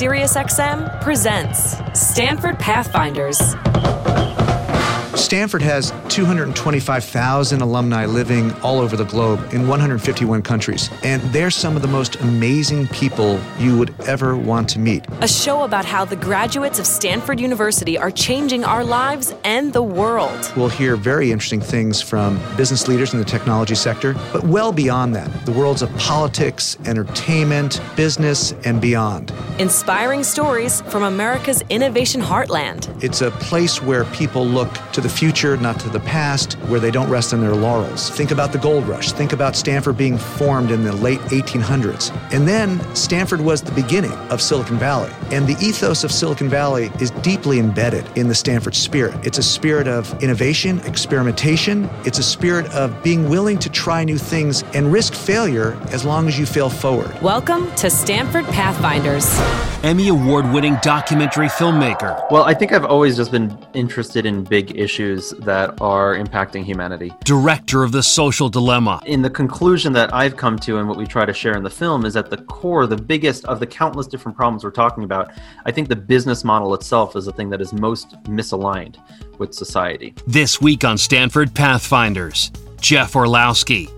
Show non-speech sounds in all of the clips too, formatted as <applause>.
SiriusXM presents Stanford Pathfinders. Stanford has 225,000 alumni living all over the globe in 151 countries, and they're some of the most amazing people you would ever want to meet. A show about how the graduates of Stanford University are changing our lives and the world. We'll hear very interesting things from business leaders in the technology sector, but well beyond that, the worlds of politics, entertainment, business, and beyond. Inspiring stories from America's innovation heartland. It's a place where people look to the future, not to the past, where they don't rest on their laurels. Think about the gold rush. Think about Stanford being formed in the late 1800s. And then Stanford was the beginning of Silicon Valley. And the ethos of Silicon Valley is deeply embedded in the Stanford spirit. It's a spirit of innovation, experimentation. It's a spirit of being willing to try new things and risk failure as long as you fail forward. Welcome to Stanford Pathfinders. Emmy Award winning documentary filmmaker. Well, I think I've always just been interested in big issues that are impacting humanity. Director of The Social Dilemma. In the conclusion that I've come to and what we try to share in the film is at the core, the biggest of the countless different problems we're talking about, I think the business model itself is the thing that is most misaligned with society. This week on Stanford Pathfinders, Jeff Orlowski.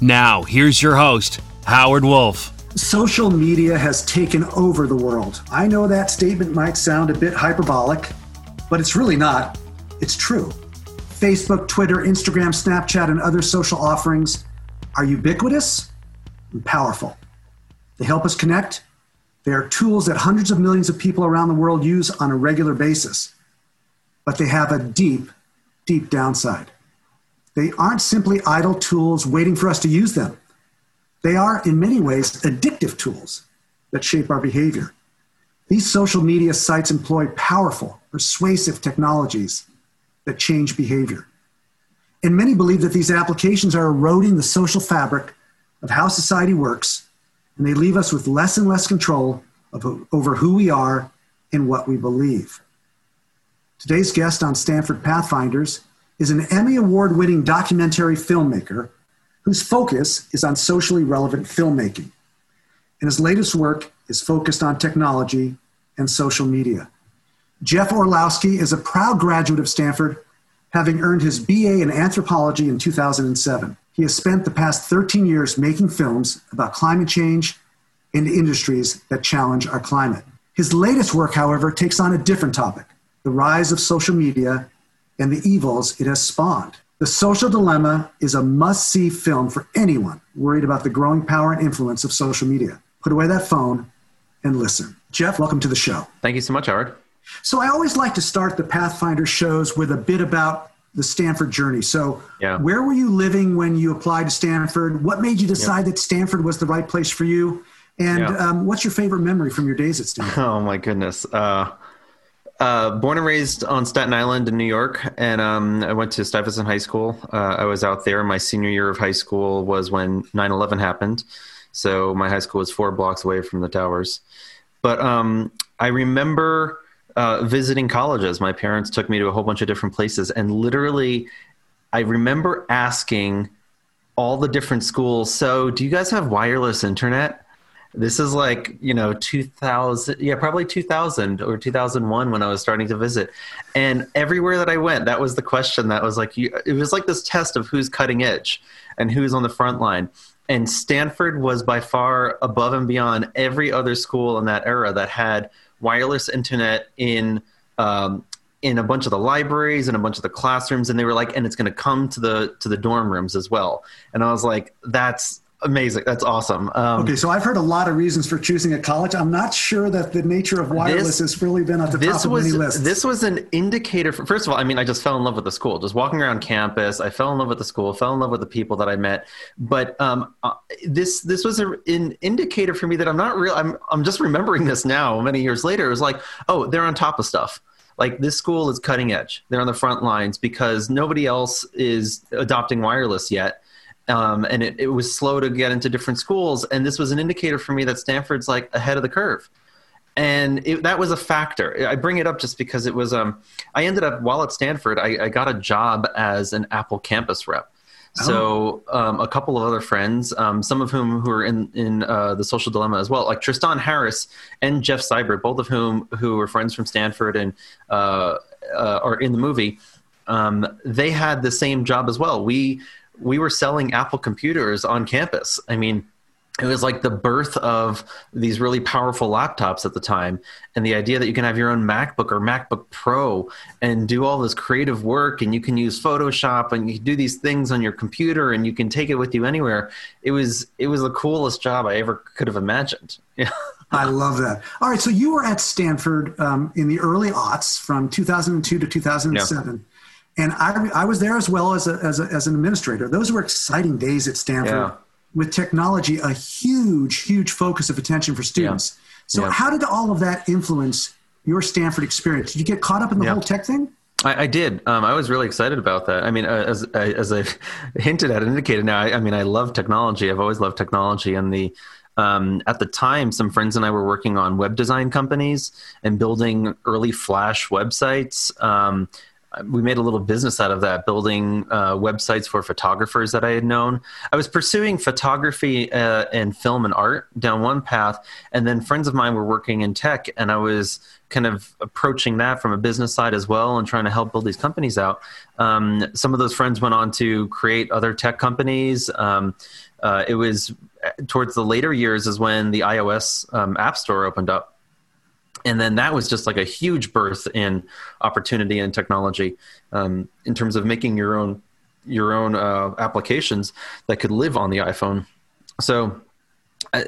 Now, here's your host, Howard Wolf. Social media has taken over the world. I know that statement might sound a bit hyperbolic, but it's really not. It's true. Facebook, Twitter, Instagram, Snapchat, and other social offerings are ubiquitous and powerful. They help us connect. They are tools that hundreds of millions of people around the world use on a regular basis. But they have a deep, deep downside. They aren't simply idle tools waiting for us to use them. They are, in many ways, addictive tools that shape our behavior. These social media sites employ powerful, persuasive technologies that change behavior. And many believe that these applications are eroding the social fabric of how society works, and they leave us with less and less control of, over who we are and what we believe. Today's guest on Stanford Pathfinders is an Emmy Award winning documentary filmmaker whose focus is on socially relevant filmmaking. And his latest work is focused on technology and social media. Jeff Orlowski is a proud graduate of Stanford, having earned his BA in anthropology in 2007. He has spent the past 13 years making films about climate change and industries that challenge our climate. His latest work, however, takes on a different topic the rise of social media and the evils it has spawned. The Social Dilemma is a must see film for anyone worried about the growing power and influence of social media. Put away that phone and listen. Jeff, welcome to the show. Thank you so much, Howard. So, I always like to start the Pathfinder shows with a bit about the Stanford journey. So, yeah. where were you living when you applied to Stanford? What made you decide that Stanford was the right place for you? And um, what's your favorite memory from your days at Stanford? Oh, my goodness. Uh, uh, born and raised on Staten Island in New York, and um, I went to Stuyvesant High School. Uh, I was out there. My senior year of high school was when 9 11 happened. So my high school was four blocks away from the towers. But um, I remember uh, visiting colleges. My parents took me to a whole bunch of different places, and literally, I remember asking all the different schools, So, do you guys have wireless internet? This is like, you know, 2000, yeah, probably 2000 or 2001 when I was starting to visit. And everywhere that I went, that was the question that was like, you, it was like this test of who's cutting edge and who's on the front line. And Stanford was by far above and beyond every other school in that era that had wireless internet in um, in a bunch of the libraries and a bunch of the classrooms and they were like and it's going to come to the to the dorm rooms as well. And i was like that's Amazing. That's awesome. Um, okay, so I've heard a lot of reasons for choosing a college. I'm not sure that the nature of wireless this, has really been at the top of was, many lists. This was an indicator. For, first of all, I mean, I just fell in love with the school. Just walking around campus, I fell in love with the school. Fell in love with the people that I met. But um, uh, this this was a, an indicator for me that I'm not real. I'm I'm just remembering this now, many years later. It was like, oh, they're on top of stuff like this school is cutting edge. They're on the front lines because nobody else is adopting wireless yet um, and it, it was slow to get into different schools. And this was an indicator for me that Stanford's like ahead of the curve. And it, that was a factor. I bring it up just because it was. Um, I ended up while at Stanford, I, I got a job as an Apple campus rep. So um, a couple of other friends, um, some of whom who are in in uh, the Social Dilemma as well, like Tristan Harris and Jeff Seibert, both of whom who were friends from Stanford and uh, uh, are in the movie. Um, they had the same job as well. We we were selling Apple computers on campus. I mean, it was like the birth of these really powerful laptops at the time and the idea that you can have your own macbook or macbook pro and do all this creative work and you can use photoshop and you can do these things on your computer and you can take it with you anywhere it was it was the coolest job i ever could have imagined yeah <laughs> I love that. All right, so you were at Stanford um, in the early aughts from 2002 to 2007. Yeah. And I, I was there as well as, a, as, a, as an administrator. Those were exciting days at Stanford. Yeah with technology a huge, huge focus of attention for students. Yeah. So, yeah. how did all of that influence your Stanford experience? Did you get caught up in the whole tech thing? I, I did. Um, I was really excited about that. I mean, uh, as as I've <laughs> hinted at, and indicated now. I, I, mean, I love technology. I've always loved technology, and the um, at the time, some friends and I were working on web design companies and building early Flash websites. Um, we made a little business out of that, building uh, websites for photographers that I had known. I was pursuing photography uh, and film and art down one path, and then friends of mine were working in tech, and I was kind of approaching that from a business side as well and trying to help build these companies out. Um, some of those friends went on to create other tech companies. Um, uh, it was uh, towards the later years is when the iOS um, App Store opened up and then that was just like a huge birth in opportunity and technology um, in terms of making your own your own uh, applications that could live on the iphone. So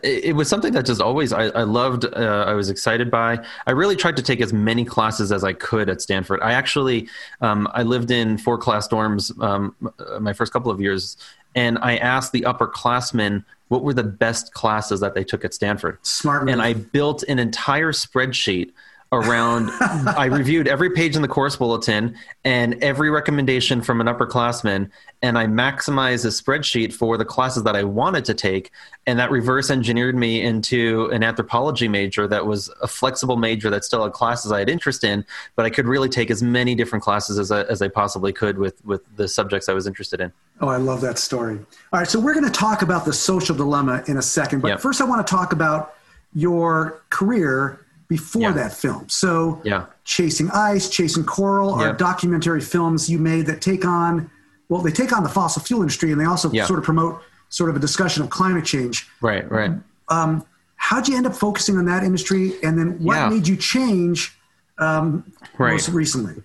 it, was something that just always I, I loved. Uh, I was excited by. I really tried to take as many classes as I could at Stanford. I actually um, I lived in four class dorms um, my first couple of years, and I asked the upperclassmen what were the best classes that they took at Stanford. Smart. Move. And I built an entire spreadsheet around <laughs> I reviewed every page in the course bulletin and every recommendation from an upperclassman and I maximized a spreadsheet for the classes that I wanted to take and that reverse engineered me into an anthropology major that was a flexible major that still had classes I had interest in but I could really take as many different classes as I, as I possibly could with with the subjects I was interested in. Oh, I love that story. All right, so we're going to talk about the social dilemma in a second but yep. first I want to talk about your career before yeah. that film. So, yeah. Chasing Ice, Chasing Coral are documentary films you made that take on, well, they take on the fossil fuel industry and they also sort of promote sort of a discussion of climate change. Right, right. Um, how'd you end up focusing on that industry? And then what made you change um, right. most recently?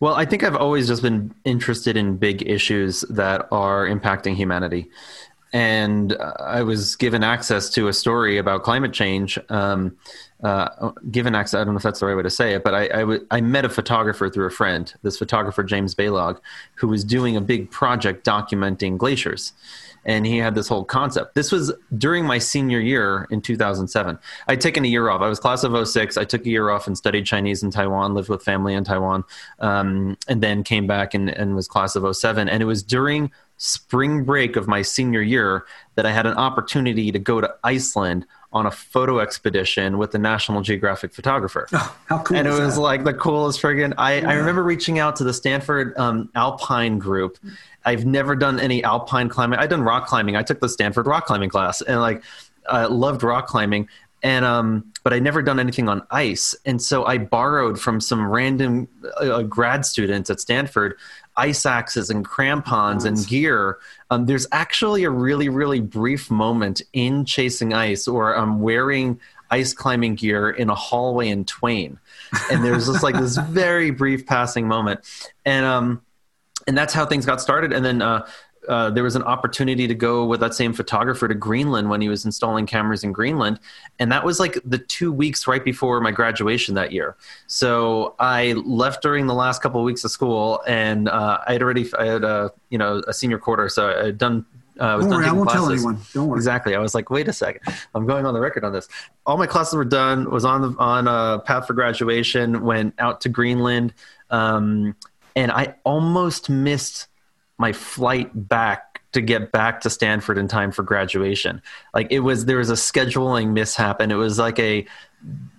Well, I think I've always just been interested in big issues that are impacting humanity. And I was given access to a story about climate change. Um, uh, given access, I don't know if that's the right way to say it, but I, I, w- I met a photographer through a friend, this photographer, James Balog, who was doing a big project documenting glaciers. And he had this whole concept. This was during my senior year in 2007. I'd taken a year off. I was class of 06. I took a year off and studied Chinese in Taiwan, lived with family in Taiwan, um, and then came back and, and was class of 07. And it was during spring break of my senior year that I had an opportunity to go to Iceland on a photo expedition with the National Geographic photographer. Oh, how cool! And it was that? like the coolest friggin'. I, yeah. I remember reaching out to the Stanford um, Alpine group. I've never done any alpine climbing. I've done rock climbing. I took the Stanford rock climbing class, and like I loved rock climbing. And um, but I'd never done anything on ice, and so I borrowed from some random uh, grad students at Stanford ice axes and crampons nice. and gear. Um, there's actually a really, really brief moment in Chasing Ice where I'm wearing ice climbing gear in a hallway in Twain. And there's just like this <laughs> very brief passing moment. And, um, and that's how things got started. And then, uh, uh, there was an opportunity to go with that same photographer to Greenland when he was installing cameras in Greenland, and that was like the two weeks right before my graduation that year. So I left during the last couple of weeks of school, and uh, I had already I had a you know a senior quarter, so I had done. Uh, Don't worry, I won't classes. tell anyone. Don't worry. Exactly. I was like, wait a second, I'm going on the record on this. All my classes were done. Was on the on a path for graduation. Went out to Greenland, um, and I almost missed my flight back to get back to Stanford in time for graduation. Like it was there was a scheduling mishap and it was like a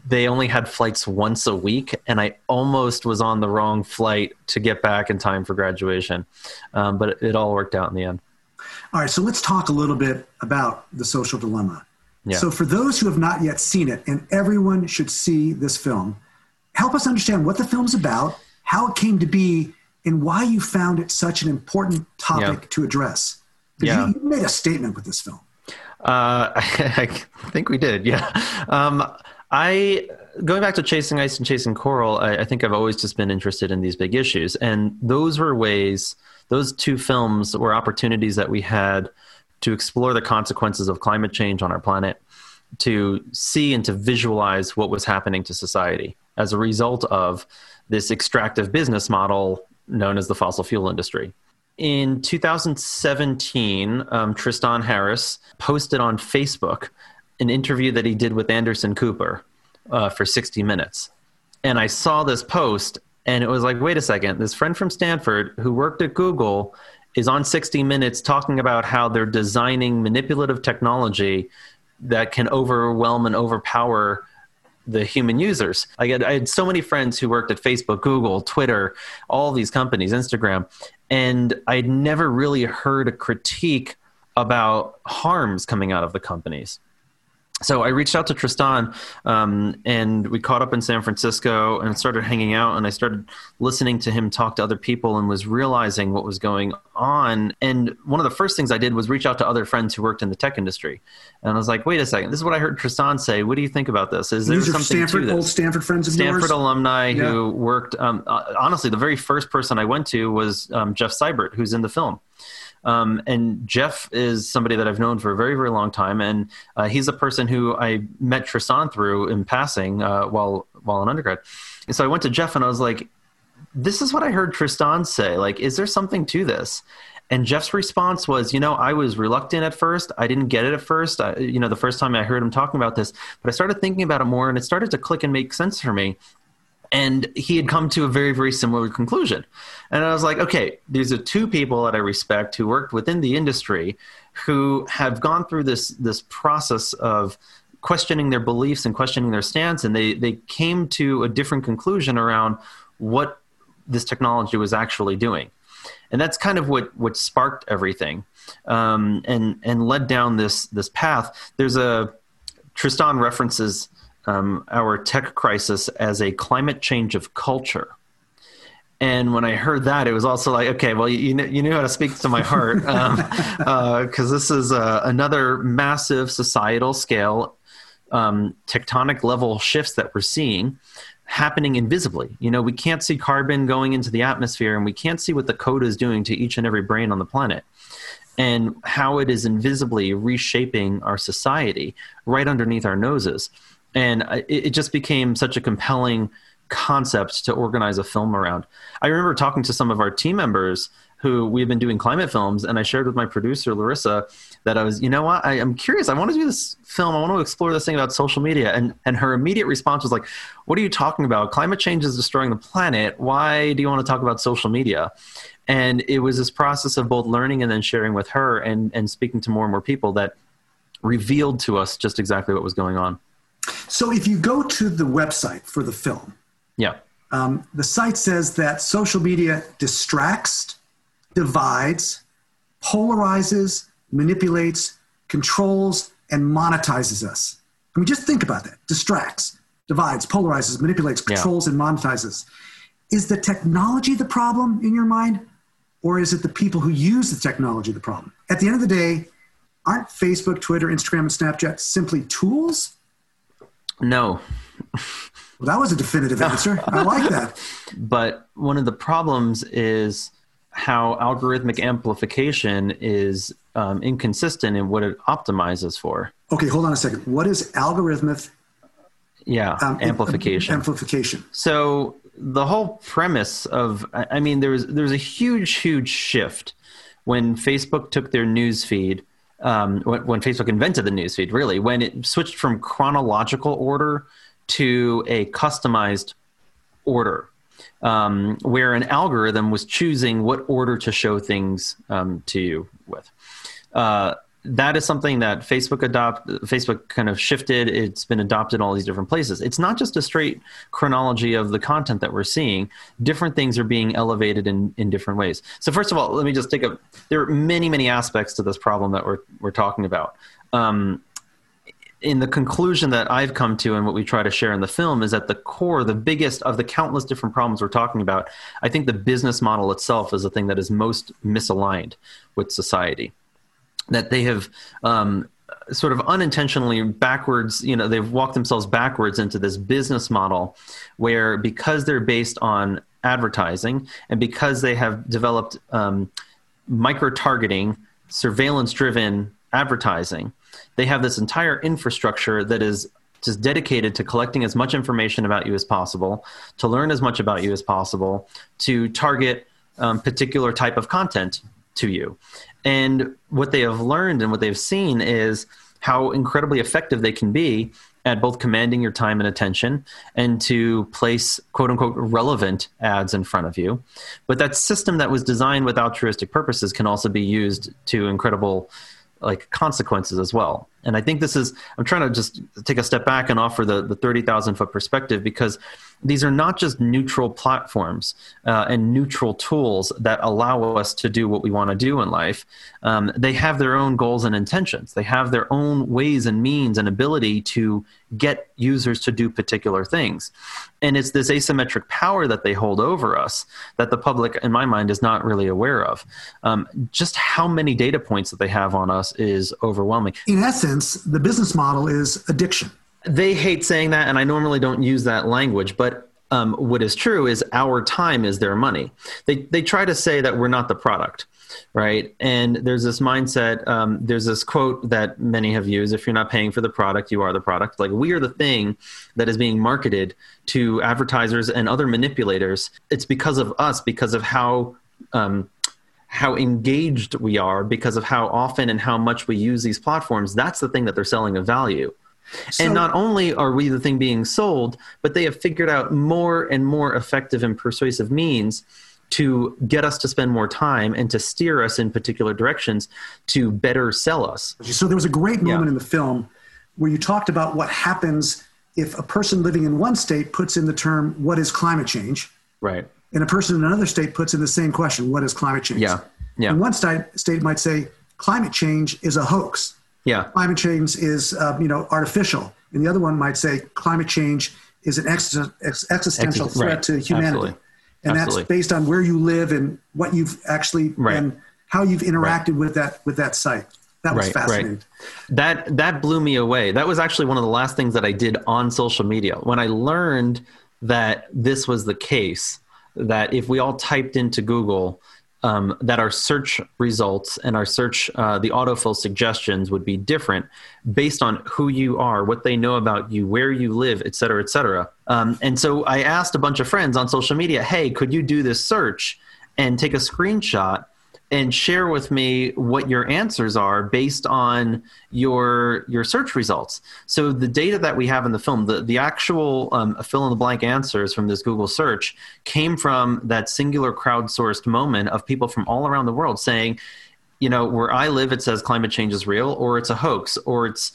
they only had flights once a week and I almost was on the wrong flight to get back in time for graduation. Um, but it, it all worked out in the end. All right, so let's talk a little bit about the social dilemma. Yeah. So, for those who have not yet seen it, and everyone should see this film, help us understand what the film's about, how it came to be, and why you found it such an important topic Yeah. to address. Yeah. You, you made a statement with this film. Uh, <laughs> I think we did. Yeah. Um, I going back to chasing ice and chasing coral. I, I think I've always just been interested in these big issues, and those were ways. Those two films were opportunities that we had to explore the consequences of climate change on our planet, to see and to visualize what was happening to society as a result of this extractive business model known as the fossil fuel industry. In 2017, um, Tristan Harris posted on Facebook an interview that he did with Anderson Cooper uh, for 60 Minutes. And I saw this post, and it was like, wait a second, this friend from Stanford who worked at Google is on 60 Minutes talking about how they're designing manipulative technology that can overwhelm and overpower the human users. I had, I had so many friends who worked at Facebook, Google, Twitter, all these companies, Instagram, and I'd never really heard a critique about harms coming out of the companies. So I reached out to Tristan, um, and we caught up in San Francisco and started hanging out. And I started listening to him talk to other people, and was realizing what was going on. And one of the first things I did was reach out to other friends who worked in the tech industry, and I was like, "Wait a second, this is what I heard Tristan say. What do you think about this? Is there These something Stanford, to this?" old Stanford friends of yours? Stanford yours. alumni Yeah. who worked. Um, uh, honestly, the very first person I went to was um, Jeff Seibert, who's in the film. Um, and Jeff is somebody that I've known for a very, very long time, and uh, he's a person who I met Tristan through in passing uh, while while in undergrad. And so I went to Jeff and I was like, "This is what I heard Tristan say. Like, is there something to this?" And Jeff's response was, "You know, I was reluctant at first. I didn't get it at first. I, you know, the first time I heard him talking about this, but I started thinking about it more, and it started to click and make sense for me." And he had come to a very very similar conclusion. And i was like okay these are two people that i respect who worked within the industry who have gone through this this process of questioning their beliefs and questioning their stance. And they they came to a different conclusion around what this technology was actually doing. And that's kind of what what sparked everything um, and and led down this this path. There's a tristan references um, our tech crisis as a climate change of culture. And when I heard that, it was also like, okay, well, you, you knew how to speak to my heart because um, <laughs> uh, this is uh, another massive societal scale um, tectonic level shifts that we're seeing happening invisibly. You know, we can't see carbon going into the atmosphere and we can't see what the code is doing to each and every brain on the planet and how it is invisibly reshaping our society right underneath our noses and it, it just became such a compelling concept to organize a film around. I remember talking to some of our team members who we've been doing climate films, and I shared with my producer Larissa that I was, you know what, I, I'm curious. I want to do this film. I want to explore this thing about social media, and and her immediate response was like, "What are you talking about? Climate change is destroying the planet. Why do you want to talk about social media?" And it was this process of both learning and then sharing with her, and and speaking to more and more people that revealed to us just exactly what was going on. So if you go to the website for the film, Yeah. um, the site says that social media distracts, divides, polarizes, manipulates, controls, and monetizes us. I mean, just think about that distracts, divides, polarizes, manipulates, Yeah. controls, and monetizes. Is the technology the problem in your mind, or is it the people who use the technology the problem? At the end of the day, aren't Facebook, Twitter, Instagram, and Snapchat simply tools? No, Well, that was a definitive answer. I like that. <laughs> but one of the problems is how algorithmic amplification is um, inconsistent in what it optimizes for. Okay, hold on a second. What is algorithmic Yeah, um, amplification. Amplification. So the whole premise of I I mean there's there's a huge huge shift when Facebook took their news feed um, when, when Facebook invented the news feed really when it switched from chronological order to a customized order um, where an algorithm was choosing what order to show things um, to you with. Uh, that is something that Facebook adopt Facebook kind of shifted. It's been adopted in all these different places. It's not just a straight chronology of the content that we're seeing. Different things are being elevated in, in different ways. So first of all, let me just take a there are many, many aspects to this problem that we're we're talking about. Um, in the conclusion that I've come to and what we try to share in the film is at the core, the biggest of the countless different problems we're talking about, I think the business model itself is the thing that is most misaligned with society that they have um, sort of unintentionally backwards you know they've walked themselves backwards into this business model where because they're based on advertising and because they have developed um, micro targeting surveillance driven advertising they have this entire infrastructure that is just dedicated to collecting as much information about you as possible to learn as much about you as possible to target um, particular type of content to you and what they have learned and what they've seen is how incredibly effective they can be at both commanding your time and attention and to place quote unquote relevant ads in front of you. But that system that was designed with altruistic purposes can also be used to incredible like consequences as well. And I think this is I'm trying to just take a step back and offer the the 30,000 foot perspective because these are not just neutral platforms uh, and neutral tools that allow us to do what we want to do in life. Um, they have their own goals and intentions. They have their own ways and means and ability to get users to do particular things. And it's this asymmetric power that they hold over us that the public, in my mind, is not really aware of. Um, just how many data points that they have on us is overwhelming. In essence, the business model is addiction they hate saying that, and I normally don't use that language, but um, what is true is our time is their money. They they try to say that we're not the product, right? And there's this mindset. Um, there's this quote that many have used: "If you're not paying for the product, you are the product." Like we are the thing that is being marketed to advertisers and other manipulators. It's because of us, because of how. Um, how engaged we are because of how often and how much we use these platforms that's the thing that they're selling of value so, and not only are we the thing being sold, but they have figured out more and more effective and persuasive means to get us to spend more time and to steer us in particular directions to better sell us. So there was a great moment yeah. in the film where you talked about what happens if a person living in one state puts in the term what is climate change? Right. And a person in another state puts in the same question, what is climate change? Yeah. Yeah. And one state, state might say climate change is a hoax. Yeah. Climate change is, uh, you know, artificial. And the other one might say climate change is an ex- ex- existential Exist- threat right. to humanity. Absolutely. And Absolutely. that's based on where you live and what you've actually right. and how you've interacted right. with that with that site. That was fascinating. That that blew me away. That was actually one of the last things that I did on social media. When I learned that this was the case, that if we all typed into Google um, that our search results and our search, uh, the autofill suggestions would be different based on who you are, what they know about you, where you live, et cetera, et cetera. Um, and so I asked a bunch of friends on social media, hey, could you do this search and take a screenshot and share with me what your answers are based on your your search results. So the data that we have in the film, the the actual um, fill in the blank answers from this Google search came from that singular crowdsourced moment of people from all around the world saying, you know, where I live, it says climate change is real, or it's a hoax, or it's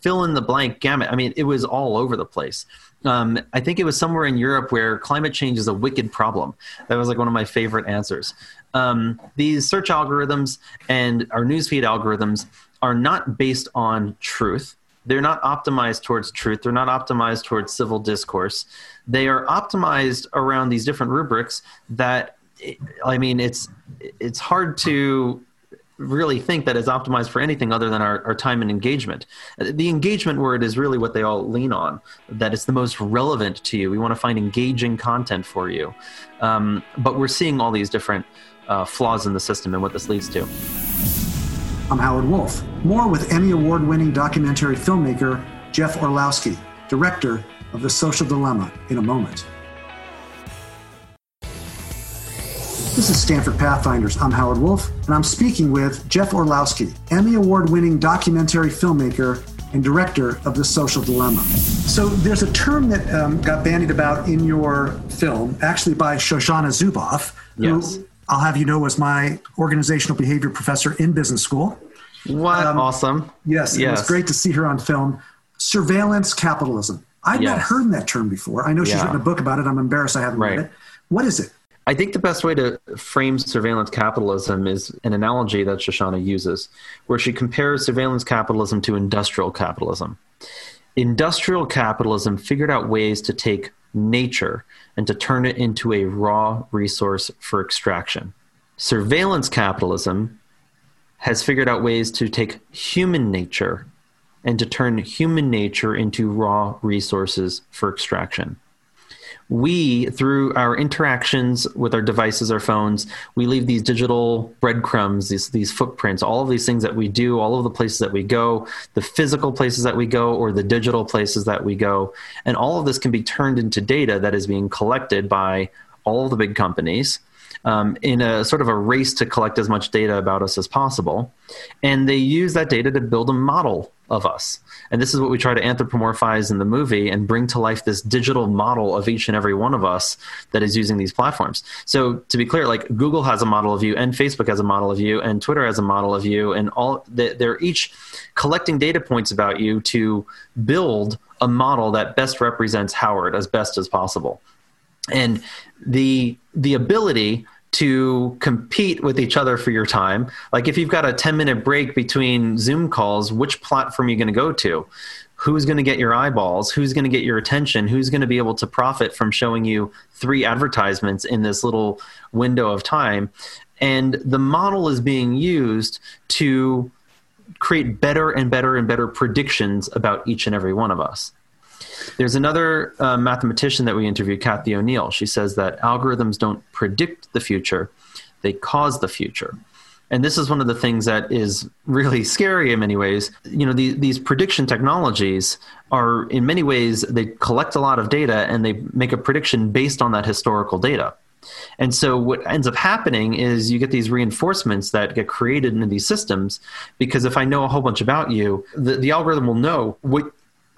fill in the blank gamut. I mean, it was all over the place. Um, I think it was somewhere in Europe where climate change is a wicked problem. That was like one of my favorite answers um, these search algorithms and our newsfeed algorithms are not based on truth. They're not optimized towards truth. They're not optimized towards civil discourse. They are optimized around these different rubrics that, I mean, it's it's hard to really think that is optimized for anything other than our, our time and engagement. The engagement word is really what they all lean on, that it's the most relevant to you. We want to find engaging content for you. Um, but we're seeing all these different uh, flaws in the system and what this leads to. I'm Howard Wolf. More with Emmy Award winning documentary filmmaker Jeff Orlowski, director of The Social Dilemma, in a moment. This is Stanford Pathfinders. I'm Howard Wolf, and I'm speaking with Jeff Orlowski, Emmy Award winning documentary filmmaker and director of The Social Dilemma. So there's a term that um, got bandied about in your film, actually by Shoshana Zuboff, yes. who I'll have you know was my organizational behavior professor in business school. What um, awesome! Yes, yes. It was great to see her on film. Surveillance capitalism. I've yes. not heard that term before. I know she's yeah. written a book about it. I'm embarrassed I haven't right. read it. What is it? I think the best way to frame surveillance capitalism is an analogy that Shoshana uses, where she compares surveillance capitalism to industrial capitalism. Industrial capitalism figured out ways to take nature and to turn it into a raw resource for extraction. Surveillance capitalism has figured out ways to take human nature and to turn human nature into raw resources for extraction we through our interactions with our devices our phones we leave these digital breadcrumbs these these footprints all of these things that we do all of the places that we go the physical places that we go or the digital places that we go. And all of this can be turned into data that is being collected by all of the big companies um, in a sort of a race to collect as much data about us as possible. And they use that data to build a model of us. And this is what we try to anthropomorphize in the movie and bring to life this digital model of each and every one of us that is using these platforms. So to be clear, like Google has a model of you and Facebook has a model of you and Twitter has a model of you and all they're each collecting data points about you to build a model that best represents Howard as best as possible. And the the ability to compete with each other for your time. Like if you've got a 10 minute break between Zoom calls, which platform are you going to go to? Who's going to get your eyeballs? Who's going to get your attention? Who's going to be able to profit from showing you three advertisements in this little window of time? And the model is being used to create better and better and better predictions about each and every one of us. There's another uh, mathematician that we interviewed, Cathy O'Neil. She says that algorithms don't predict the future, they cause the future. And this is one of the things that is really scary in many ways. You know, the, these prediction technologies are, in many ways, they collect a lot of data and they make a prediction based on that historical data. And so what ends up happening is you get these reinforcements that get created into these systems because if I know a whole bunch about you, the, the algorithm will know what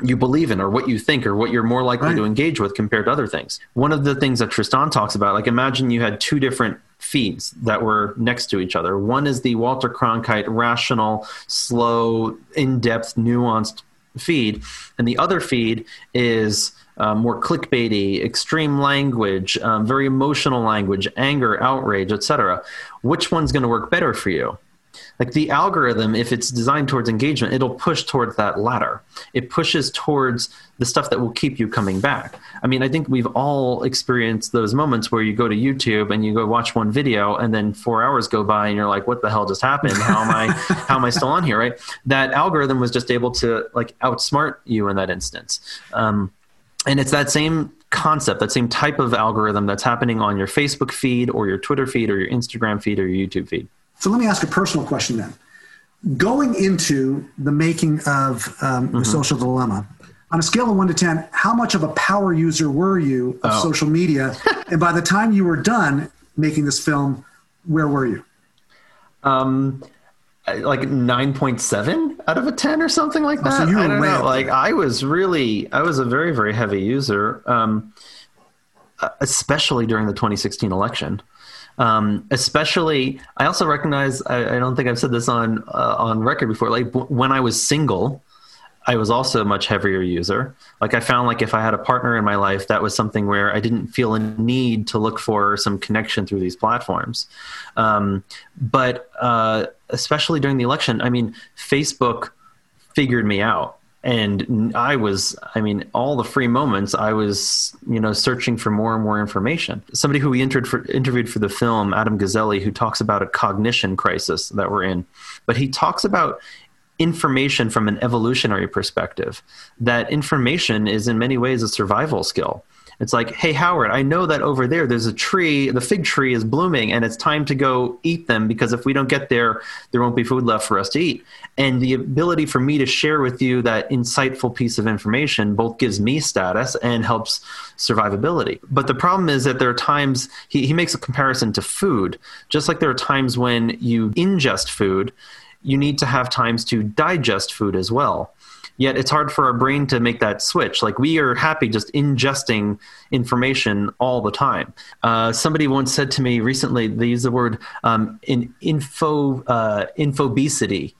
you believe in or what you think or what you're more likely right. to engage with compared to other things. One of the things that Tristan talks about, like imagine you had two different feeds that were next to each other. One is the Walter Cronkite rational, slow, in-depth, nuanced feed, and the other feed is uh, more clickbaity, extreme language, um, very emotional language, anger, outrage, etc. Which one's going to work better for you? Like the algorithm if it's designed towards engagement it'll push towards that latter. It pushes towards the stuff that will keep you coming back. I mean i think we've all experienced those moments where you go to youtube and you go watch one video and then four hours go by and you're like what the hell just happened? How am i <laughs> how am i still on here? Right? That algorithm was just able to like outsmart you in that instance. Um, and it's that same concept that same type of algorithm that's happening on your facebook feed or your twitter feed or your instagram feed or your youtube feed so let me ask a personal question then. Going into the making of um, mm-hmm. the social dilemma, on a scale of one to 10, how much of a power user were you of oh. social media? <laughs> and by the time you were done making this film, where were you? Um, like 9.7 out of a 10 or something like that. Oh, so you were I don't know. Like I was really, I was a very, very heavy user, um, especially during the 2016 election. Um, especially, I also recognize. I, I, don't think I've said this on uh, on record before. Like when I was single, I was also a much heavier user. Like I found like if I had a partner in my life, that was something where I didn't feel a need to look for some connection through these platforms. Um, but uh, especially during the election, I mean, Facebook figured me out and i was i mean all the free moments i was you know searching for more and more information. Somebody who we interviewed for, interviewed for the film adam Gazzaley who talks about a cognition crisis that we're in. But he talks about information from an evolutionary perspective that information is in many ways a survival skill it's like, hey, Howard, I know that over there there's a tree, the fig tree is blooming, and it's time to go eat them because if we don't get there, there won't be food left for us to eat. And the ability for me to share with you that insightful piece of information both gives me status and helps survivability. But the problem is that there are times, he, he makes a comparison to food, just like there are times when you ingest food, you need to have times to digest food as well yet it's hard for our brain to make that switch like we are happy just ingesting information all the time uh, somebody once said to me recently they use the word um, in info uh, infobesity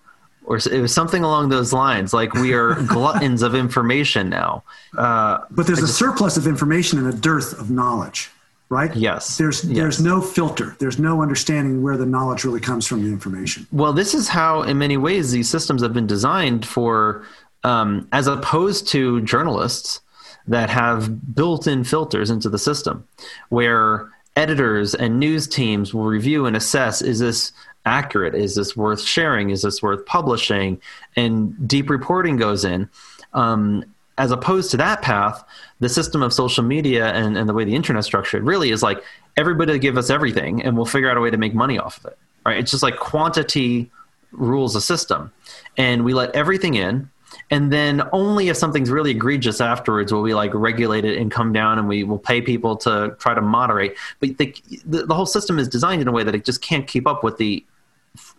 or it was something along those lines. Like we are <laughs> gluttons of information now. Uh, but there's a surplus of information and a dearth of knowledge, right? Yes. There's yes. there's no filter. There's no understanding where the knowledge really comes from. The information. Well, this is how, in many ways, these systems have been designed for, um, as opposed to journalists that have built-in filters into the system, where editors and news teams will review and assess: is this accurate? Is this worth sharing? Is this worth publishing? And deep reporting goes in. Um, as opposed to that path, the system of social media and, and the way the internet structured really is like everybody give us everything and we'll figure out a way to make money off of it. Right? It's just like quantity rules a system. And we let everything in. And then only if something's really egregious afterwards will we like regulate it and come down and we will pay people to try to moderate. But the, the, the whole system is designed in a way that it just can't keep up with the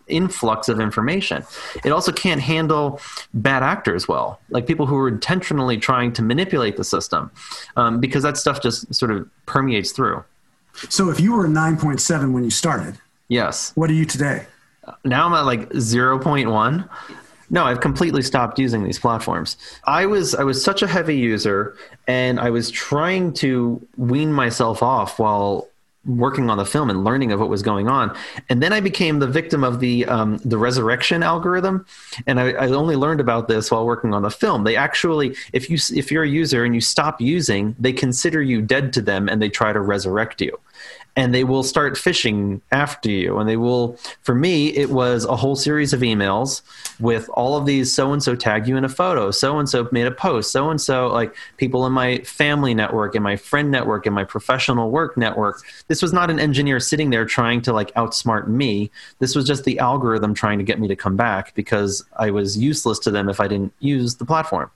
influx of information. It also can't handle bad actors well, like people who are intentionally trying to manipulate the system, um, because that stuff just sort of permeates through. So if you were 9.7 when you started, yes. What are you today? Now I'm at like 0.1. No, I've completely stopped using these platforms. I was I was such a heavy user and I was trying to wean myself off while working on the film and learning of what was going on. And then I became the victim of the um, the resurrection algorithm. And I, I, only learned about this while working on the film. They actually, if you if you're a user and you stop using, they consider you dead to them and they try to resurrect you and they will start fishing after you. And they will, for me, it was a whole series of emails with all of these so and so tag you in a photo, so and so made a post, so and so, like people in my family network, in my friend network, in my professional work network. This was not an engineer sitting there trying to like outsmart me. This was just the algorithm trying to get me to come back because I was useless to them if I didn't use the platform.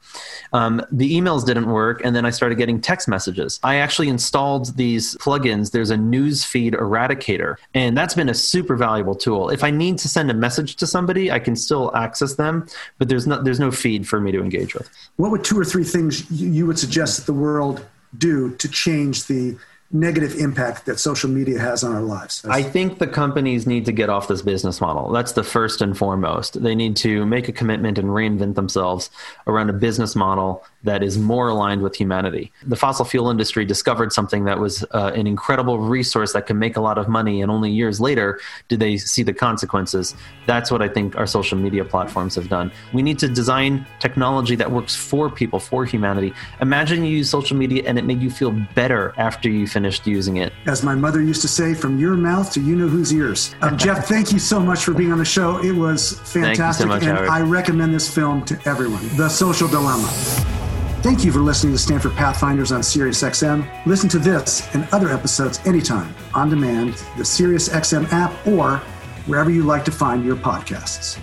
Um, the emails didn't work, and then I started getting text messages. I actually installed these plugins. There's a news newsfeed eradicator. And that's been a super valuable tool. If I need to send a message to somebody, I can still access them, but there's no, there's no feed for me to engage with. What would two or three things you would suggest that the world do to change the negative impact that social media has on our lives. I think the companies need to get off this business model. That's the first and foremost. They need to make a commitment and reinvent themselves around a business model that is more aligned with humanity. The fossil fuel industry discovered something that was uh, an incredible resource that can make a lot of money, and only years later did they see the consequences. That's what I think our social media platforms have done. We need to design technology that works for people, for humanity. Imagine you use social media and it made you feel better after you finished using it. As my mother used to say, from your mouth to you know whose ears. Um, Jeff, <laughs> thank you so much for being on the show. It was fantastic, so much, and Howard. I recommend this film to everyone. The Social Dilemma. Thank you for listening to Stanford Pathfinders on SiriusXM. Listen to this and other episodes anytime, on demand, the SiriusXM app, or wherever you like to find your podcasts.